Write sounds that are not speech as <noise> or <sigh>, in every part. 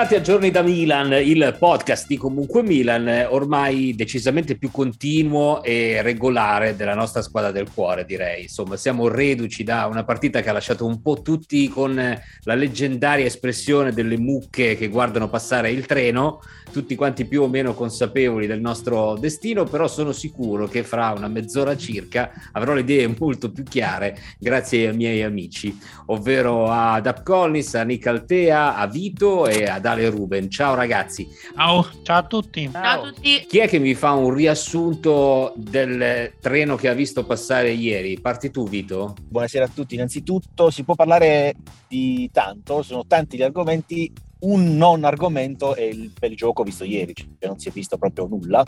Bentornati a Giorni da Milan, il podcast di Comunque Milan, ormai decisamente più continuo e regolare della nostra squadra del cuore, direi. Insomma, siamo reduci da una partita che ha lasciato un po' tutti con la leggendaria espressione delle mucche che guardano passare il treno, tutti quanti più o meno consapevoli del nostro destino, però sono sicuro che fra una mezz'ora circa avrò le idee molto più chiare grazie ai miei amici, ovvero a Dap Collins, a Nick Altea, a Vito e ad Ale Ruben. Ciao ragazzi. Ciao, ciao a tutti. Ciao. ciao a tutti. Chi è che mi fa un riassunto del treno che ha visto passare ieri? Parti tu Vito? Buonasera a tutti. Innanzitutto si può parlare di tanto, sono tanti gli argomenti, un non argomento è il bel gioco visto ieri, cioè non si è visto proprio nulla.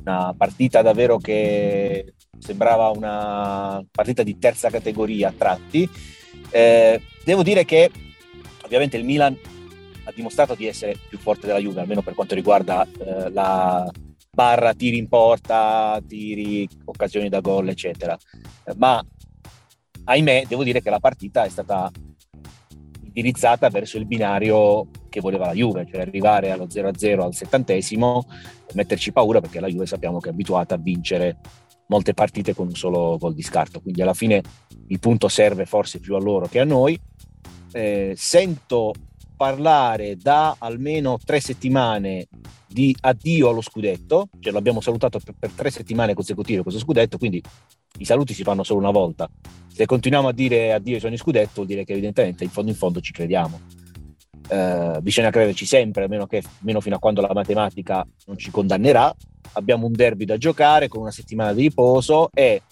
Una partita davvero che sembrava una partita di terza categoria a tratti. Eh, devo dire che ovviamente il Milan ha dimostrato di essere più forte della Juve, almeno per quanto riguarda eh, la barra tiri in porta, tiri, occasioni da gol, eccetera. Eh, ma ahimè, devo dire che la partita è stata indirizzata verso il binario che voleva la Juve, cioè arrivare allo 0-0 al settantesimo metterci paura perché la Juve sappiamo che è abituata a vincere molte partite con un solo gol di scarto, quindi alla fine il punto serve forse più a loro che a noi. Eh, sento parlare da almeno tre settimane di addio allo scudetto, cioè l'abbiamo salutato per, per tre settimane consecutive questo scudetto, quindi i saluti si fanno solo una volta. Se continuiamo a dire addio ai sogni scudetto vuol dire che evidentemente in fondo in fondo ci crediamo. Uh, bisogna crederci sempre, almeno, che, almeno fino a quando la matematica non ci condannerà. Abbiamo un derby da giocare con una settimana di riposo e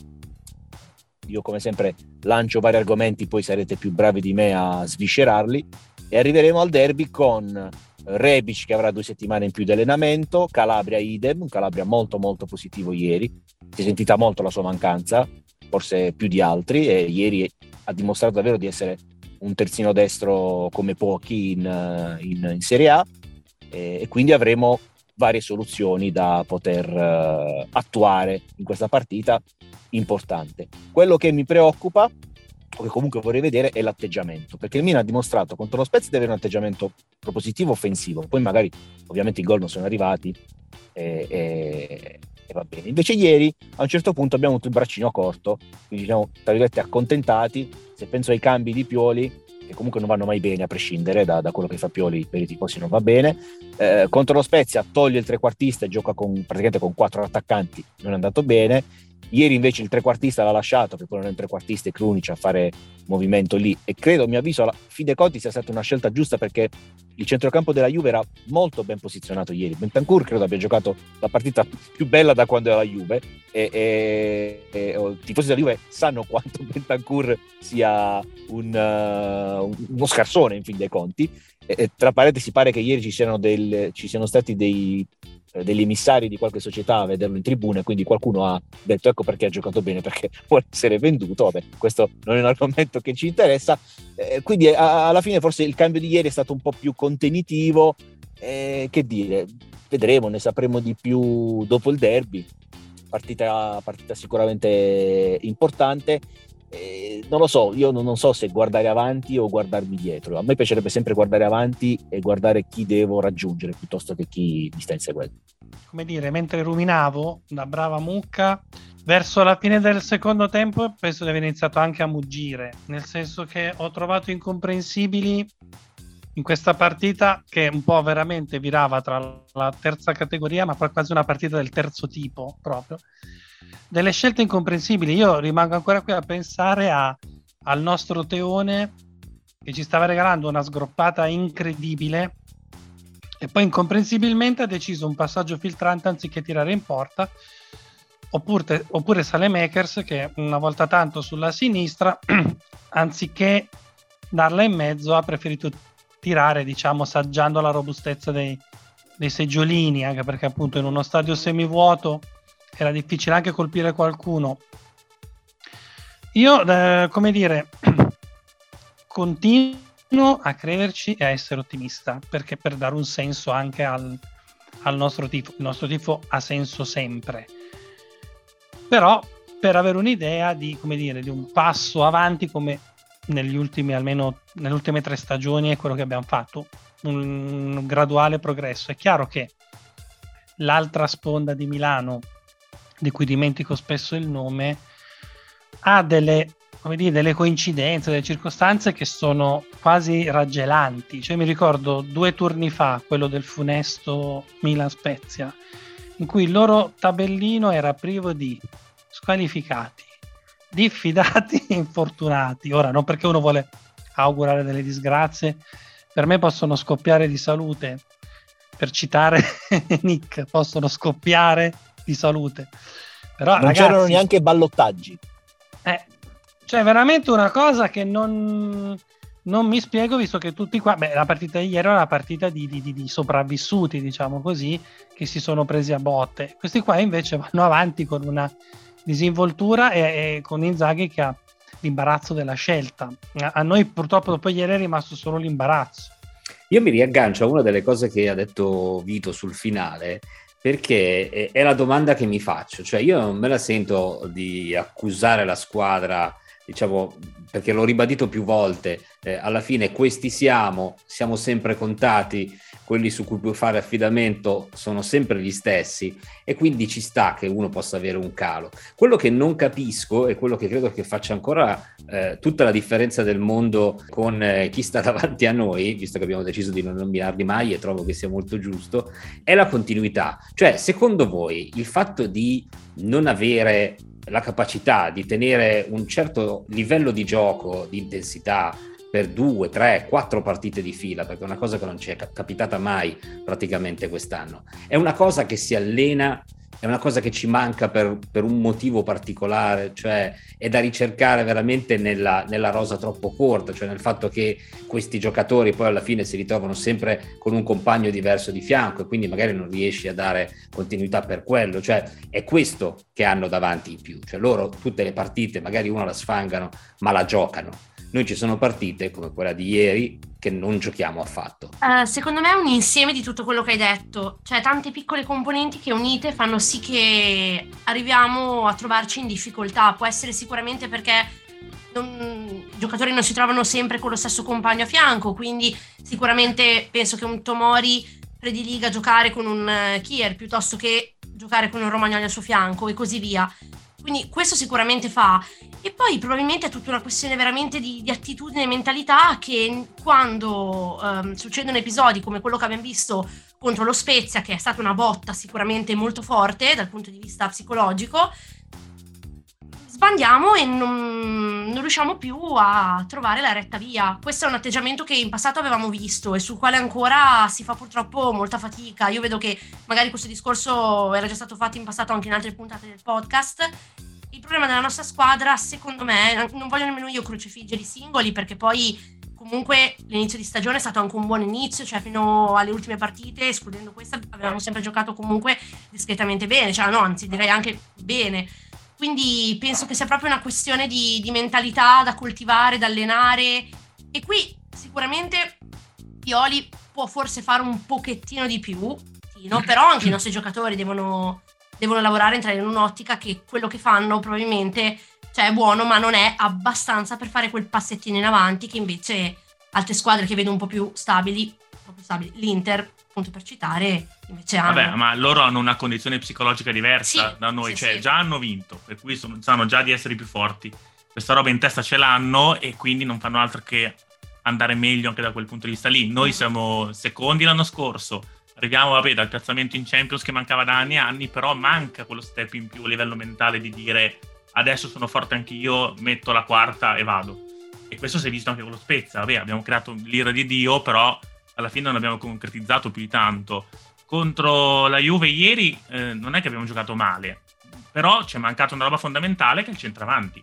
io come sempre lancio vari argomenti, poi sarete più bravi di me a sviscerarli e arriveremo al derby con Rebic che avrà due settimane in più di allenamento, Calabria idem, Calabria molto molto positivo ieri, si è sentita molto la sua mancanza, forse più di altri e ieri ha dimostrato davvero di essere un terzino destro come pochi in, in, in Serie A e, e, quindi avremo varie soluzioni da poter uh, attuare in questa partita importante. Quello che mi preoccupa che comunque vorrei vedere è l'atteggiamento, perché il Milan ha dimostrato contro lo Spezia di avere un atteggiamento propositivo offensivo, poi magari ovviamente i gol non sono arrivati e, e, e, va bene. Invece ieri a un certo punto abbiamo avuto il braccino corto, quindi siamo tra virgolette accontentati, se penso ai cambi di Pioli che comunque non vanno mai bene a prescindere da, da quello che fa Pioli per i tifosi non va bene. Eh, contro lo Spezia toglie il trequartista e gioca con, praticamente con quattro attaccanti non è andato bene Ieri invece il trequartista l'ha lasciato, perché poi non è un trequartista, è Krunic a fare movimento lì. E credo, a mio avviso, alla fine dei conti sia stata una scelta giusta perché il centrocampo della Juve era molto ben posizionato ieri. Bentancur credo abbia giocato la partita più bella da quando era la Juve. E, e, e i tifosi della Juve sanno quanto <laughs> Bentancur sia un, uh, uno scarsone in fin dei conti. E, tra parentesi, pare che ieri ci siano, del, ci siano stati dei degli emissari di qualche società a vederlo in tribuna quindi qualcuno ha detto ecco perché ha giocato bene perché <laughs> vuole essere venduto. Vabbè questo non è un argomento che ci interessa. Eh, quindi a, alla fine forse il cambio di ieri è stato un po' più contenitivo. Eh, che dire vedremo ne sapremo di più dopo il derby. Partita, partita sicuramente importante eh, non lo so, io non, non, so se guardare avanti o guardarmi dietro. A me piacerebbe sempre guardare avanti e guardare chi devo raggiungere piuttosto che chi mi sta inseguendo. Come dire, mentre ruminavo da brava mucca, verso la fine del secondo tempo penso di aver iniziato anche a muggire, nel senso che ho trovato incomprensibili in questa partita che un po' veramente virava tra la terza categoria, ma quasi una partita del terzo tipo proprio. Delle scelte incomprensibili. Io rimango ancora qui a pensare a, al nostro Teone che ci stava regalando una sgroppata incredibile e poi incomprensibilmente ha deciso un passaggio filtrante anziché tirare in porta. Oppure, oppure Salemakers che una volta tanto sulla sinistra, <clears throat> anziché darla in mezzo, ha preferito tirare, diciamo, saggiando la robustezza dei, dei seggiolini, anche perché appunto in uno stadio semivuoto era difficile anche colpire qualcuno. Io, eh, come dire, <clears throat> continuo a crederci e a essere ottimista, perché per dare un senso anche al, al nostro tifo. Il nostro tifo ha senso sempre. Però per avere un'idea di, come dire, di un passo avanti come negli ultimi, almeno nelle ultime tre stagioni, è quello che abbiamo fatto. Un, graduale progresso. È chiaro che l'altra sponda di Milano, di cui dimentico spesso il nome, ha delle, dire, delle coincidenze, delle circostanze che sono quasi raggelanti. Cioè, mi ricordo due turni fa, quello del funesto Milan Spezia, in cui il loro tabellino era privo di squalificati, diffidati e infortunati. Ora, non perché uno vuole augurare delle disgrazie, per me possono scoppiare di salute, per citare <laughs> Nick, possono scoppiare di salute. Però, non ragazzi, c'erano neanche ballottaggi. Eh, cioè, veramente una cosa che non, non, mi spiego, visto che tutti qua. Beh, la partita di ieri era una partita di, di, di, sopravvissuti, diciamo così, che si sono presi a botte. Questi qua invece vanno avanti con una disinvoltura e, e con Inzaghi che ha l'imbarazzo della scelta. A, noi purtroppo dopo ieri è rimasto solo l'imbarazzo. Io mi riaggancio a una delle cose che ha detto Vito sul finale, perché è la domanda che mi faccio, cioè io non me la sento di accusare la squadra, diciamo, perché l'ho ribadito più volte, eh, alla fine questi siamo, siamo sempre contati, quelli su cui puoi fare affidamento sono sempre gli stessi e quindi ci sta che uno possa avere un calo. Quello che non capisco e quello che credo che faccia ancora eh, tutta la differenza del mondo con eh, chi sta <laughs> davanti a noi, visto che abbiamo deciso di non nominarli mai e trovo che sia molto giusto, è la continuità. Cioè, secondo voi il fatto di non avere la capacità di tenere un certo livello di gioco, di intensità, per due, tre, quattro partite di fila, perché è una cosa che non ci è capitata mai praticamente quest'anno. È una cosa che si allena, è una cosa che ci manca per, per un motivo particolare, cioè è da ricercare veramente nella, nella, rosa troppo corta, cioè nel fatto che questi giocatori poi alla fine si ritrovano sempre con un compagno diverso di fianco e quindi magari non riesci a dare continuità per quello, cioè è questo che hanno davanti in più, cioè loro tutte le partite magari uno la sfangano ma la giocano noi ci sono partite come quella di ieri che non giochiamo affatto. Uh, secondo me è un insieme di tutto quello che hai detto, cioè tante piccole componenti che unite fanno sì che arriviamo a trovarci in difficoltà. Può essere sicuramente perché non, i giocatori non si trovano sempre con lo stesso compagno a fianco, quindi sicuramente penso che un Tomori prediliga giocare con un uh, Kier piuttosto che giocare con un Romagnoli al suo fianco e così via. Quindi questo sicuramente fa. E poi probabilmente è tutta una questione veramente di, di attitudine e mentalità che quando um, succedono episodi come quello che abbiamo visto contro lo Spezia, che è stata una botta sicuramente molto forte dal punto di vista psicologico, sbandiamo e non, non, riusciamo più a trovare la retta via. Questo è un atteggiamento che in passato avevamo visto e sul quale ancora si fa purtroppo molta fatica. Io vedo che magari questo discorso era già stato fatto in passato anche in altre puntate del podcast. Il problema della nostra squadra, secondo me, non voglio nemmeno io crucifiggere i singoli perché poi comunque l'inizio di stagione è stato anche un buon inizio, cioè fino alle ultime partite, escludendo questa, avevamo sempre giocato comunque discretamente bene, cioè no, anzi direi anche bene quindi penso che sia proprio una questione di, di mentalità da coltivare, da allenare. E qui sicuramente Pioli può forse fare un pochettino di più, però anche i nostri giocatori devono, devono lavorare, entrare in un'ottica che quello che fanno probabilmente cioè, è buono, ma non è abbastanza per fare quel passettino in avanti che invece altre squadre che vedo un po' più stabili, stabili l'Inter appunto per citare, invece hanno... Vabbè, ma loro hanno una condizione psicologica diversa sì, da noi, sì, cioè sì. già hanno vinto, per cui sono, sanno già di essere più forti. Questa roba in testa ce l'hanno e quindi non fanno altro che andare meglio anche da quel punto di vista lì. Noi siamo secondi l'anno scorso, arriviamo vabbè, dal piazzamento in Champions che mancava da anni e anni, però manca quello step in più a livello mentale di dire adesso sono forte anch'io, metto la quarta e vado. E questo si è visto anche con lo Spezia, vabbè, abbiamo creato l'ira di Dio, però alla fine non abbiamo concretizzato più di tanto. Contro la Juve ieri eh, non è che abbiamo giocato male, però ci è mancata una roba fondamentale che è il centravanti.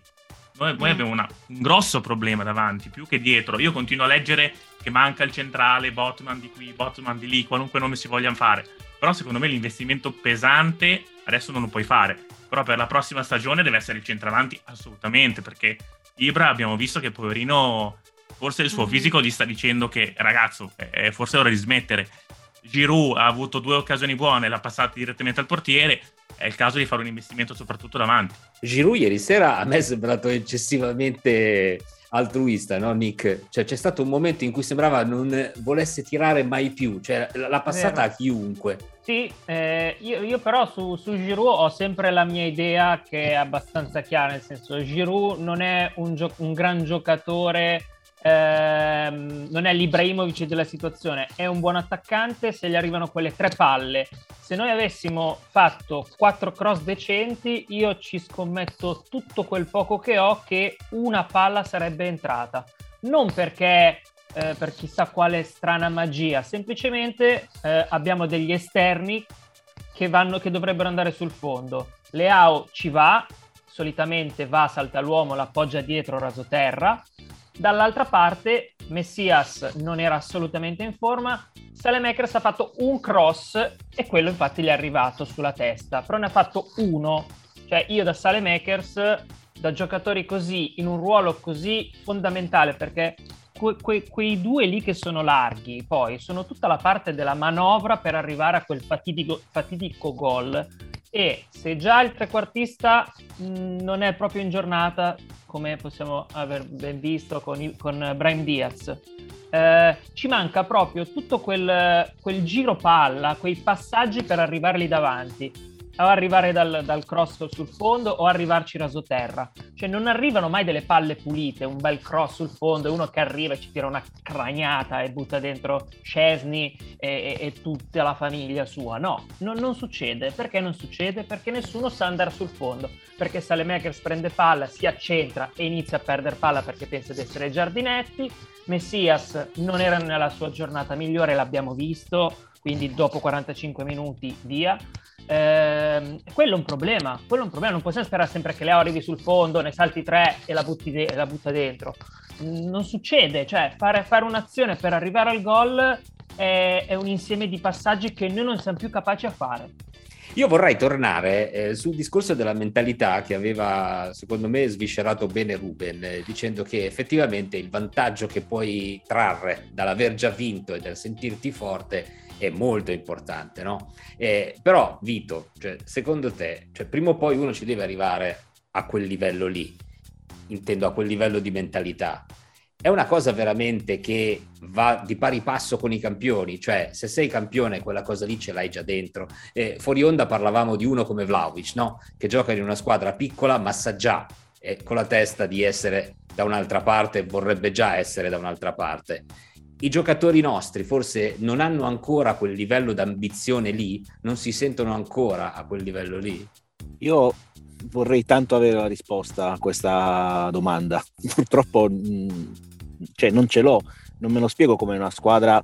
Noi, noi mm. abbiamo una, un grosso problema davanti, più che dietro. Io continuo a leggere che manca il centrale, Botman di qui, Botman di lì, qualunque nome si vogliano fare. Però secondo me l'investimento pesante adesso non lo puoi fare. Però per la prossima stagione deve essere il centravanti assolutamente, perché Ibra abbiamo visto che poverino, forse il suo mm. fisico gli sta dicendo che ragazzo, è forse ora di smettere. Giroud ha avuto due occasioni buone, l'ha passata direttamente al portiere, è il caso di fare un investimento soprattutto davanti. Giroud ieri sera a me è sembrato eccessivamente altruista, no Nick? Cioè c'è stato un momento in cui sembrava non volesse tirare mai più, cioè l'ha passata Vero. a chiunque. Sì, eh, io, io, però su, su, Giroud ho sempre la mia idea che è abbastanza chiara, nel senso Giroud non è un, gio- un gran giocatore ehm, non è l'Ibrahimovic della situazione, è un buon attaccante se gli arrivano quelle tre palle. Se noi avessimo fatto quattro cross decenti, io ci scommetto tutto quel poco che ho che una palla sarebbe entrata. Non perché eh, per chissà quale strana magia, semplicemente eh, abbiamo degli esterni che, vanno, che dovrebbero andare sul fondo. Leao ci va, solitamente va, salta l'uomo, l'appoggia dietro rasoterra. Dall'altra parte Messias non era assolutamente in forma, Salemekers ha fatto un cross e quello infatti gli è arrivato sulla testa, però ne ha fatto uno. Cioè io da Salemekers, da giocatori così, in un ruolo così fondamentale, perché que- que- quei due lì che sono larghi, poi sono tutta la parte della manovra per arrivare a quel fatidico, fatidico gol e se già il trequartista mh, non è proprio in giornata, come possiamo aver ben visto con, con Brian Diaz, eh, ci manca proprio tutto quel, quel giro palla, quei passaggi per arrivare davanti o arrivare dal, dal, cross sul fondo o arrivarci rasoterra. Cioè non arrivano mai delle palle pulite, un bel cross sul fondo e uno che arriva e ci tira una craniata e butta dentro Chesney e, e, e tutta la famiglia sua. No, non, non, succede. Perché non succede? Perché nessuno sa andare sul fondo. Perché Salemakers prende palla, si accentra e inizia a perdere palla perché pensa di essere Giardinetti. Messias non era nella sua giornata migliore, l'abbiamo visto, quindi dopo 45 minuti via. Eh, quello è un problema, quello è un problema, non possiamo sperare sempre che Leo arrivi sul fondo, ne salti tre e la, de- la butta dentro. Non succede, cioè fare, fare un'azione per arrivare al gol è, è, un insieme di passaggi che noi non siamo più capaci a fare. Io vorrei tornare eh, sul discorso della mentalità che aveva, secondo me, sviscerato bene Ruben, eh, dicendo che effettivamente il vantaggio che puoi trarre dall'aver già vinto e dal sentirti forte è molto importante, no? Eh, però, Vito, cioè, secondo te, cioè, prima o poi uno ci deve arrivare a quel livello lì, intendo a quel livello di mentalità. È una cosa veramente che va di pari passo con i campioni, cioè se sei campione quella cosa lì ce l'hai già dentro. Eh, fuori onda parlavamo di uno come Vlaovic, no? che gioca in una squadra piccola ma sa già eh, con la testa di essere da un'altra parte, vorrebbe già essere da un'altra parte i giocatori nostri forse non hanno ancora quel livello d'ambizione lì, non si sentono ancora a quel livello lì? Io vorrei tanto avere la risposta a questa domanda. <laughs> Purtroppo mm, cioè, non ce l'ho, non me lo spiego come una squadra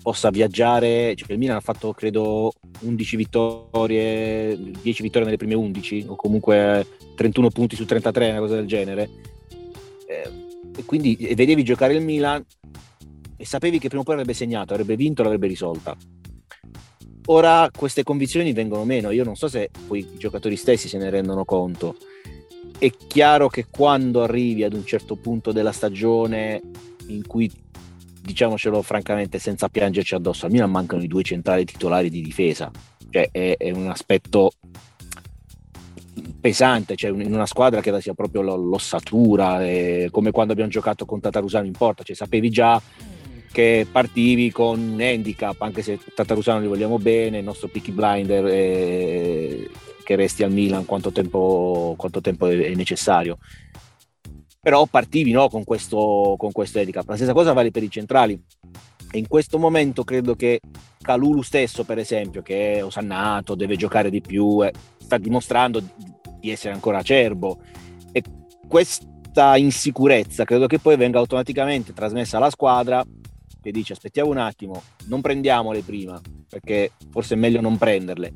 possa viaggiare. Cioè, il Milan ha fatto credo 11 vittorie, 10 vittorie nelle prime 11 o comunque 31 punti su 33, una cosa del genere. Eh, e quindi vedevi giocare il Milan e sapevi che prima o poi avrebbe segnato, avrebbe vinto, l'avrebbe risolta. Ora queste convinzioni vengono meno, io non so se poi i giocatori stessi se ne rendono conto. È chiaro che quando arrivi ad un certo punto della stagione in cui, diciamocelo francamente, senza piangerci addosso, a Milan mancano i due centrali titolari di difesa, cioè è, è un aspetto pesante, cioè in una squadra che sia proprio l'ossatura, come quando abbiamo giocato con Tatarusano in porta, cioè sapevi già che partivi con handicap, anche se Tatarusano li vogliamo bene, il nostro Picky Blinder è che resti al Milan quanto tempo, quanto tempo è necessario. però partivi no, con, questo, con questo handicap. La stessa cosa vale per i centrali. In questo momento credo che Calulu stesso, per esempio, che è osannato, deve giocare di più, eh, sta dimostrando di essere ancora acerbo. E questa insicurezza credo che poi venga automaticamente trasmessa alla squadra che dice aspettiamo un attimo, non prendiamole prima, perché forse è meglio non prenderle.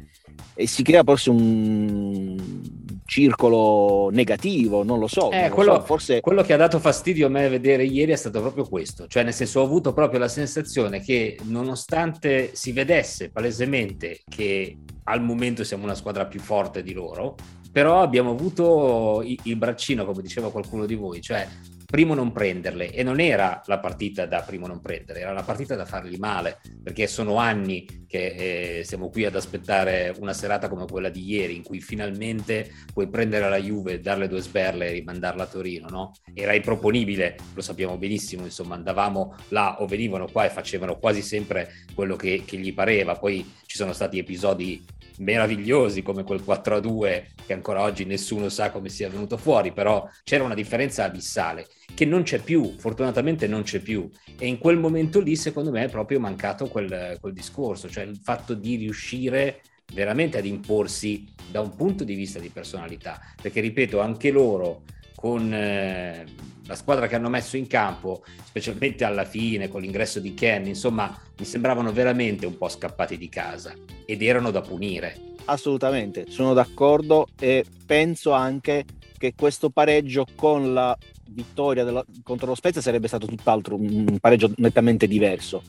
E si crea forse un circolo negativo, non lo so. Eh, lo quello, so. Forse... quello che ha dato fastidio a me vedere ieri è stato proprio questo, cioè nel senso ho avuto proprio la sensazione che nonostante si vedesse palesemente che al momento siamo una squadra più forte di loro, però abbiamo avuto il braccino, come diceva qualcuno di voi, cioè primo non prenderle e non era la partita da primo non prendere, era la partita da fargli male, perché sono anni che eh, siamo qui ad aspettare una serata come quella di ieri in cui finalmente puoi prendere la Juve, darle due sberle e rimandarla a Torino, no? Era improponibile, lo sappiamo benissimo, insomma andavamo là o venivano qua e facevano quasi sempre quello che, che gli pareva, poi ci sono stati episodi meravigliosi come quel 4 a 2 che ancora oggi nessuno sa come sia venuto fuori, però c'era una differenza abissale che non c'è più, fortunatamente non c'è più. E in quel momento lì secondo me è proprio mancato quel, quel discorso, cioè il fatto di riuscire veramente ad imporsi da un punto di vista di personalità, perché ripeto anche loro con eh, la squadra che hanno messo in campo, specialmente alla fine con l'ingresso di Ken, insomma, mi sembravano veramente un po' scappati di casa ed erano da punire. Assolutamente, sono d'accordo e penso anche che questo pareggio con la vittoria della, contro lo Spezia sarebbe stato tutt'altro un pareggio nettamente diverso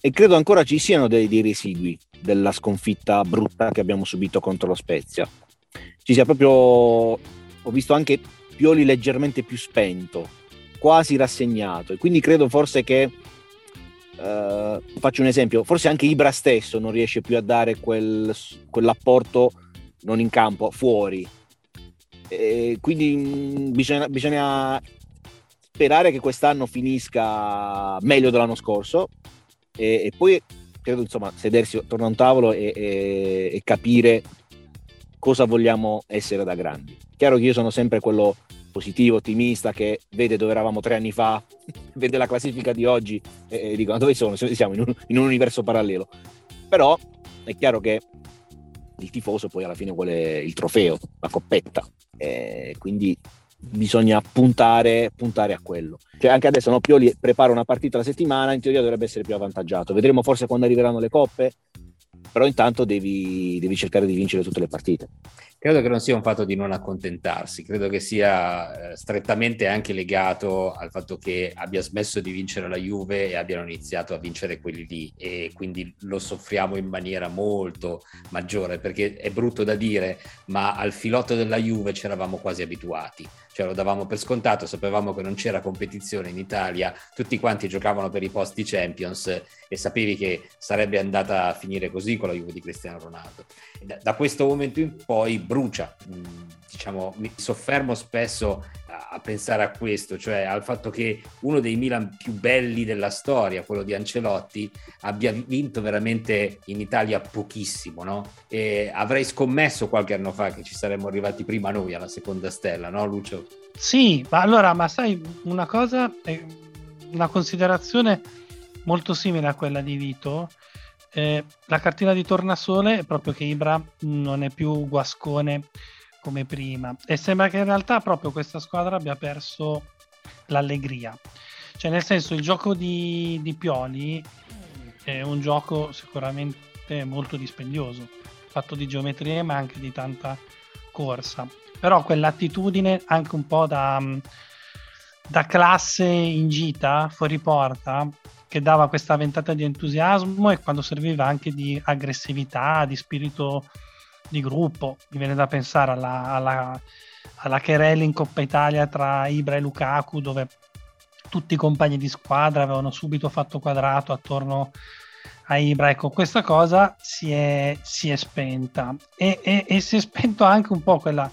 e credo ancora ci siano dei, dei residui della sconfitta brutta che abbiamo subito contro lo Spezia. Ci sia proprio, ho visto anche Pioli leggermente più spento, quasi rassegnato. E quindi credo forse che, uh, faccio un esempio, forse anche Ibra stesso non riesce più a dare quel, quell'apporto non in campo, fuori. E quindi mh, bisogna, bisogna sperare che quest'anno finisca meglio dell'anno scorso e, e poi credo insomma sedersi attorno a un tavolo e, e, e capire cosa vogliamo essere da grandi. Chiaro che io sono sempre quello positivo, ottimista, che vede dove eravamo tre anni fa, <laughs> vede la classifica di oggi e, e dicono dove sono? Siamo in un, in un, universo parallelo. Però è chiaro che il tifoso poi alla fine vuole il trofeo, la coppetta, e quindi bisogna puntare, puntare a quello. Cioè anche adesso no, Pioli prepara una partita la settimana, in teoria dovrebbe essere più avvantaggiato. Vedremo forse quando arriveranno le coppe, però intanto devi, devi cercare di vincere tutte le partite credo che non sia un fatto di non accontentarsi, credo che sia eh, strettamente anche legato al fatto che abbia smesso di vincere la Juve e abbiano iniziato a vincere quelli lì e quindi lo soffriamo in maniera molto maggiore perché è brutto da dire, ma al filotto della Juve ci eravamo quasi abituati cioè lo davamo per scontato, sapevamo che non c'era competizione in Italia, tutti quanti giocavano per i posti Champions e sapevi che sarebbe andata a finire così con la Juve di Cristiano Ronaldo. Da, da, questo momento in poi brucia, mm, diciamo, mi soffermo spesso a, pensare a questo, cioè al fatto che uno dei Milan più belli della storia, quello di Ancelotti, abbia vinto veramente in Italia pochissimo, no? E avrei scommesso qualche anno fa che ci saremmo arrivati prima noi alla seconda stella, no Lucio? Sì, ma allora, ma sai, una cosa, una considerazione molto simile a quella di Vito, eh, la cartina di tornasole è proprio che Ibra non è più guascone come prima e sembra che in realtà proprio questa squadra abbia perso l'allegria. Cioè, nel senso, il gioco di, di Pioli è un gioco sicuramente molto dispendioso, fatto di geometrie ma anche di tanta corsa però quell'attitudine anche un po' da, da classe in gita, fuori porta, che dava questa ventata di entusiasmo e quando serviva anche di aggressività, di spirito di gruppo. Mi viene da pensare alla, alla, alla Cherelli in Coppa Italia tra Ibra e Lukaku, dove tutti i compagni di squadra avevano subito fatto quadrato attorno a Ibra. Ecco, questa cosa si è, si è spenta e, e, e si è spento anche un po' quella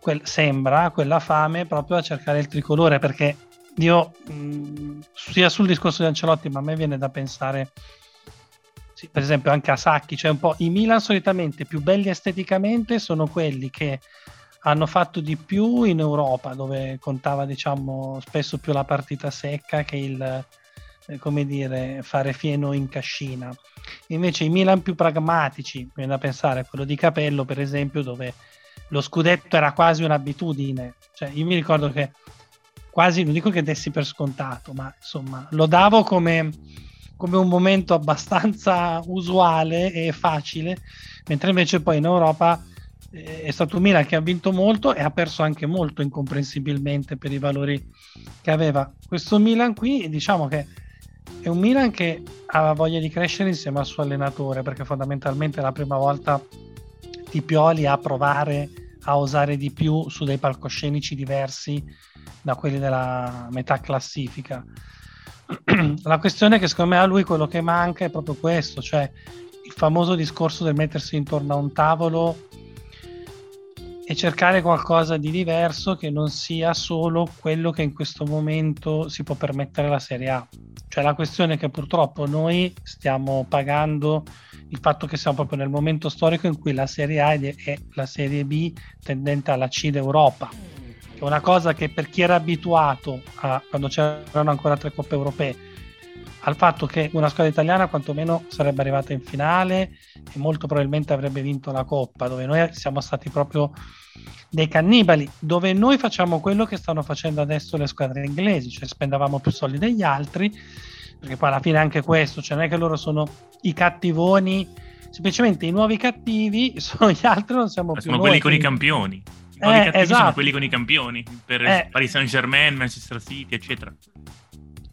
quel, sembra quella fame proprio a cercare il tricolore perché io mh, sia sul discorso di Ancelotti ma a me viene da pensare sì, per esempio anche a Sacchi cioè un po' i Milan solitamente più belli esteticamente sono quelli che hanno fatto di più in Europa, dove contava diciamo spesso più la partita secca che il eh, come dire, fare fieno in cascina. Invece i Milan più pragmatici, viene da pensare a quello di Capello, per esempio, dove lo scudetto era quasi un'abitudine. Cioè, io mi ricordo che quasi, non dico che dessi per scontato, ma insomma, lo davo come, come un momento abbastanza usuale e facile, mentre invece poi in Europa eh, è stato un Milan che ha vinto molto e ha perso anche molto incomprensibilmente per i valori che aveva. Questo Milan qui, diciamo che è un Milan che aveva voglia di crescere insieme al suo allenatore, perché fondamentalmente è la prima volta di Pioli a provare a osare di più su dei palcoscenici diversi da quelli della metà classifica. <clears throat> La questione che secondo me a lui quello che manca è proprio questo, cioè il famoso discorso del mettersi intorno a un tavolo e cercare qualcosa di diverso che non sia solo quello che in questo momento si può permettere la Serie A. Cioè la questione che purtroppo noi stiamo pagando il fatto che siamo proprio nel momento storico in cui la Serie A è la Serie B tendente alla C d'Europa. È una cosa che per chi era abituato a, quando c'erano ancora tre coppe europee, al fatto che una squadra italiana quantomeno sarebbe arrivata in finale e molto probabilmente avrebbe vinto la coppa, dove noi siamo stati proprio dei cannibali, dove noi facciamo quello che stanno facendo adesso le squadre inglesi, cioè spendavamo più soldi degli altri, perché poi alla fine anche questo, cioè non è che loro sono i cattivoni, semplicemente i nuovi cattivi <laughs> sono gli altri, non siamo Ma più sono noi. quelli con i campioni. I nuovi Eh, cattivi sono esatto. quelli con i campioni, per Eh. Paris Saint Germain, Manchester City, eccetera.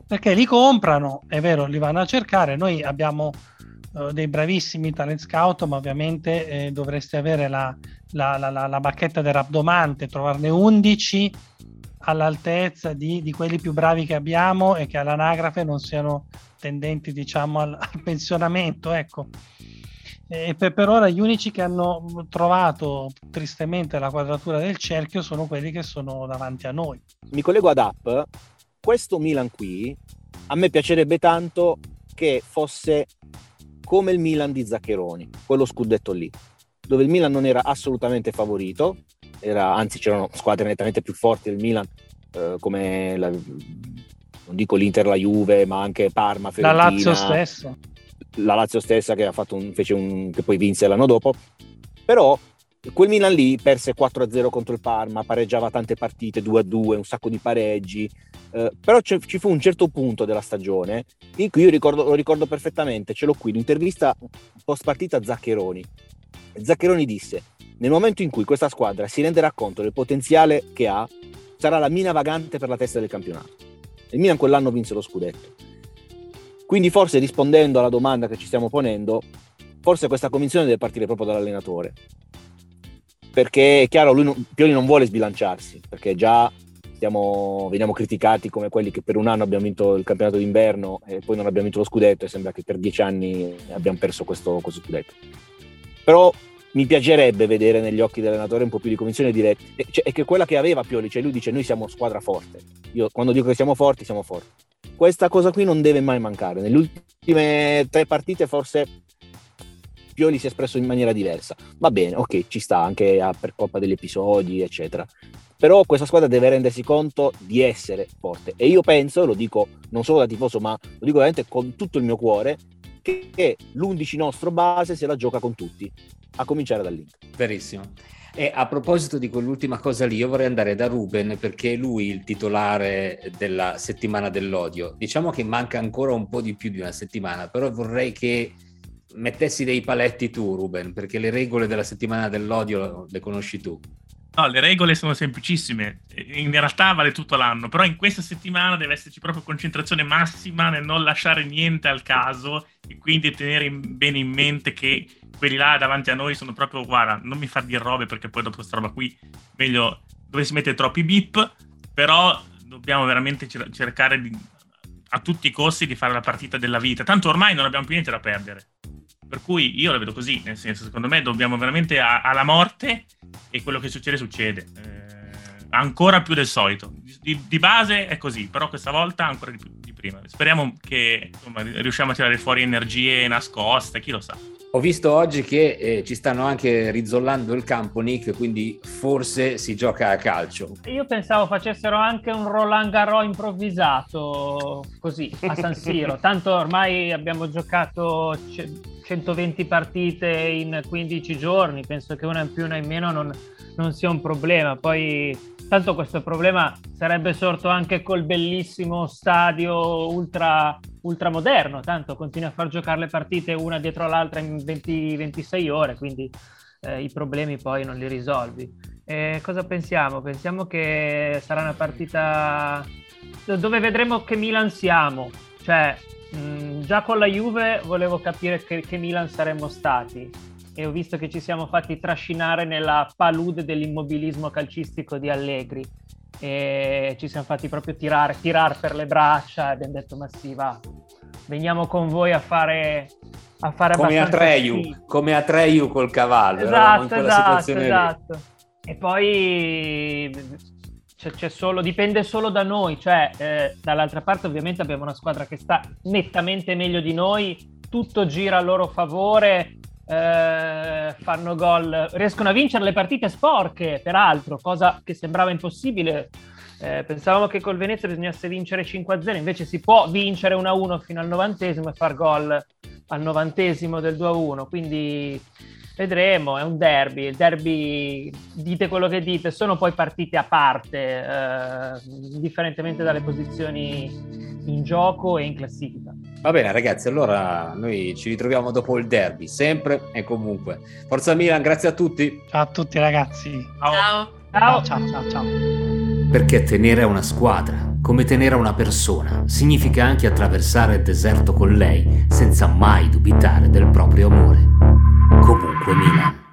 perché li comprano, è vero, li vanno a cercare. Noi abbiamo eh, dei bravissimi talent scout, ma ovviamente eh, dovreste avere la, la, la, la, la bacchetta del rabdomante, trovarne 11 all'altezza di, di quelli più bravi che abbiamo e che all'anagrafe non siano tendenti, diciamo, al, al pensionamento. Ecco. E per, per ora gli unici che hanno trovato tristemente la quadratura del cerchio sono quelli che sono davanti a noi. Mi collego ad app, questo Milan qui a me piacerebbe tanto che fosse come il Milan di Zaccheroni, quello scudetto lì, dove il Milan non era assolutamente favorito, era, anzi c'erano squadre nettamente più forti del Milan, eh, come la, non dico l'Inter, la Juve, ma anche Parma, La Fiorentina, Lazio stesso. la Lazio stessa che, ha fatto un, fece un, che poi vinse l'anno dopo, però quel Milan lì perse 4-0 contro il Parma, pareggiava tante partite, 2-2, un sacco di pareggi, eh, però ci fu un certo punto della stagione in cui io ricordo, lo ricordo perfettamente, ce l'ho qui, l'intervista post partita a Zaccheroni. Zaccheroni disse, nel momento in cui questa squadra si renderà conto del potenziale che ha, sarà la mina vagante per la testa del campionato. Il Milan quell'anno vinse lo scudetto. Quindi forse rispondendo alla domanda che ci stiamo ponendo, forse questa convinzione deve partire proprio dall'allenatore. Perché è chiaro, lui non, Pioli non vuole sbilanciarsi, perché già stiamo, veniamo criticati come quelli che per un anno abbiamo vinto il campionato d'inverno e poi non abbiamo vinto lo scudetto e sembra che per dieci anni abbiamo perso questo, questo scudetto. Però mi piacerebbe vedere negli occhi dell'allenatore un po' più di convinzione e dire e- cioè, è che quella che aveva Pioli, cioè lui dice noi siamo squadra forte. Io quando dico che siamo forti, siamo forti. Questa cosa qui non deve mai mancare. Nelle ultime tre partite forse Pioli si è espresso in maniera diversa. Va bene, ok, ci sta anche a- per colpa degli episodi, eccetera. Però questa squadra deve rendersi conto di essere forte. E io penso, lo dico non solo da tifoso, ma lo dico veramente con tutto il mio cuore, che l'11 nostro base se la gioca con tutti, a cominciare dall'Inter. Verissimo. E a proposito di quell'ultima cosa lì, io vorrei andare da Ruben perché è lui il titolare della settimana dell'odio. Diciamo che manca ancora un po' di più di una settimana, però vorrei che mettessi dei paletti tu, Ruben, perché le regole della settimana dell'odio le conosci tu. No, le regole sono semplicissime. In realtà vale tutto l'anno, però in questa settimana deve esserci proprio concentrazione massima nel non lasciare niente al caso e quindi tenere in- bene in mente che quelli là davanti a noi sono proprio, guarda, non mi far dire robe perché poi dopo questa roba qui, meglio dove si mette troppi beep, però dobbiamo veramente cer- cercare di- a tutti i costi di fare la partita della vita. Tanto ormai non abbiamo più niente da perdere. Per cui io la vedo così, nel senso, secondo me dobbiamo veramente a- alla morte e quello che succede succede. Eh, ancora più del solito. Di, di base è così, però questa volta ancora di più. Di prima. Speriamo che insomma, riusciamo a tirare fuori energie nascoste, chi lo sa. Ho visto oggi che eh, ci stanno anche rizzollando il campo, Nick, quindi forse si gioca a calcio. Io pensavo facessero anche un Roland Garros improvvisato così a San Siro. <laughs> Tanto ormai abbiamo giocato 120 partite in 15 giorni, penso che una in più, una in meno non, non sia un problema. Poi tanto questo problema sarebbe sorto anche col bellissimo stadio ultra, ultra moderno, tanto continua a far giocare le partite una dietro l'altra in 20-26 ore, quindi eh, i problemi poi non li risolvi. E cosa pensiamo? Pensiamo che sarà una partita dove vedremo che Milan siamo, cioè mh, già con la Juve volevo capire che, che Milan saremmo stati e ho visto che ci siamo fatti trascinare nella palude dell'immobilismo calcistico di Allegri e ci siamo fatti proprio tirare, tirare per le braccia e abbiamo detto ma sì va, veniamo con voi a fare, a fare come Atreyu, come Atreyu col cavallo. Esatto, esatto, esatto. E poi c'è, c'è solo, dipende solo da noi, cioè eh, dall'altra parte ovviamente abbiamo una squadra che sta nettamente meglio di noi, tutto gira a loro favore, eh, fanno gol, riescono a vincere le partite sporche, peraltro, cosa che sembrava impossibile. Eh, pensavamo che col Venezia bisognasse vincere 5-0, invece si può vincere 1-1 fino al novantesimo e far gol al novantesimo del 2-1, quindi vedremo, è un derby, il derby, dite quello che dite, sono poi partite a parte, eh, differentemente dalle posizioni in gioco e in classifica. Va bene ragazzi, allora noi ci ritroviamo dopo il derby, sempre e comunque. Forza Milan, grazie a tutti. Ciao a tutti ragazzi. Ciao. Ciao, ciao, ciao, ciao. Perché tenere a una squadra, come tenere a una persona, significa anche attraversare il deserto con lei senza mai dubitare del proprio amore. Comunque Milan.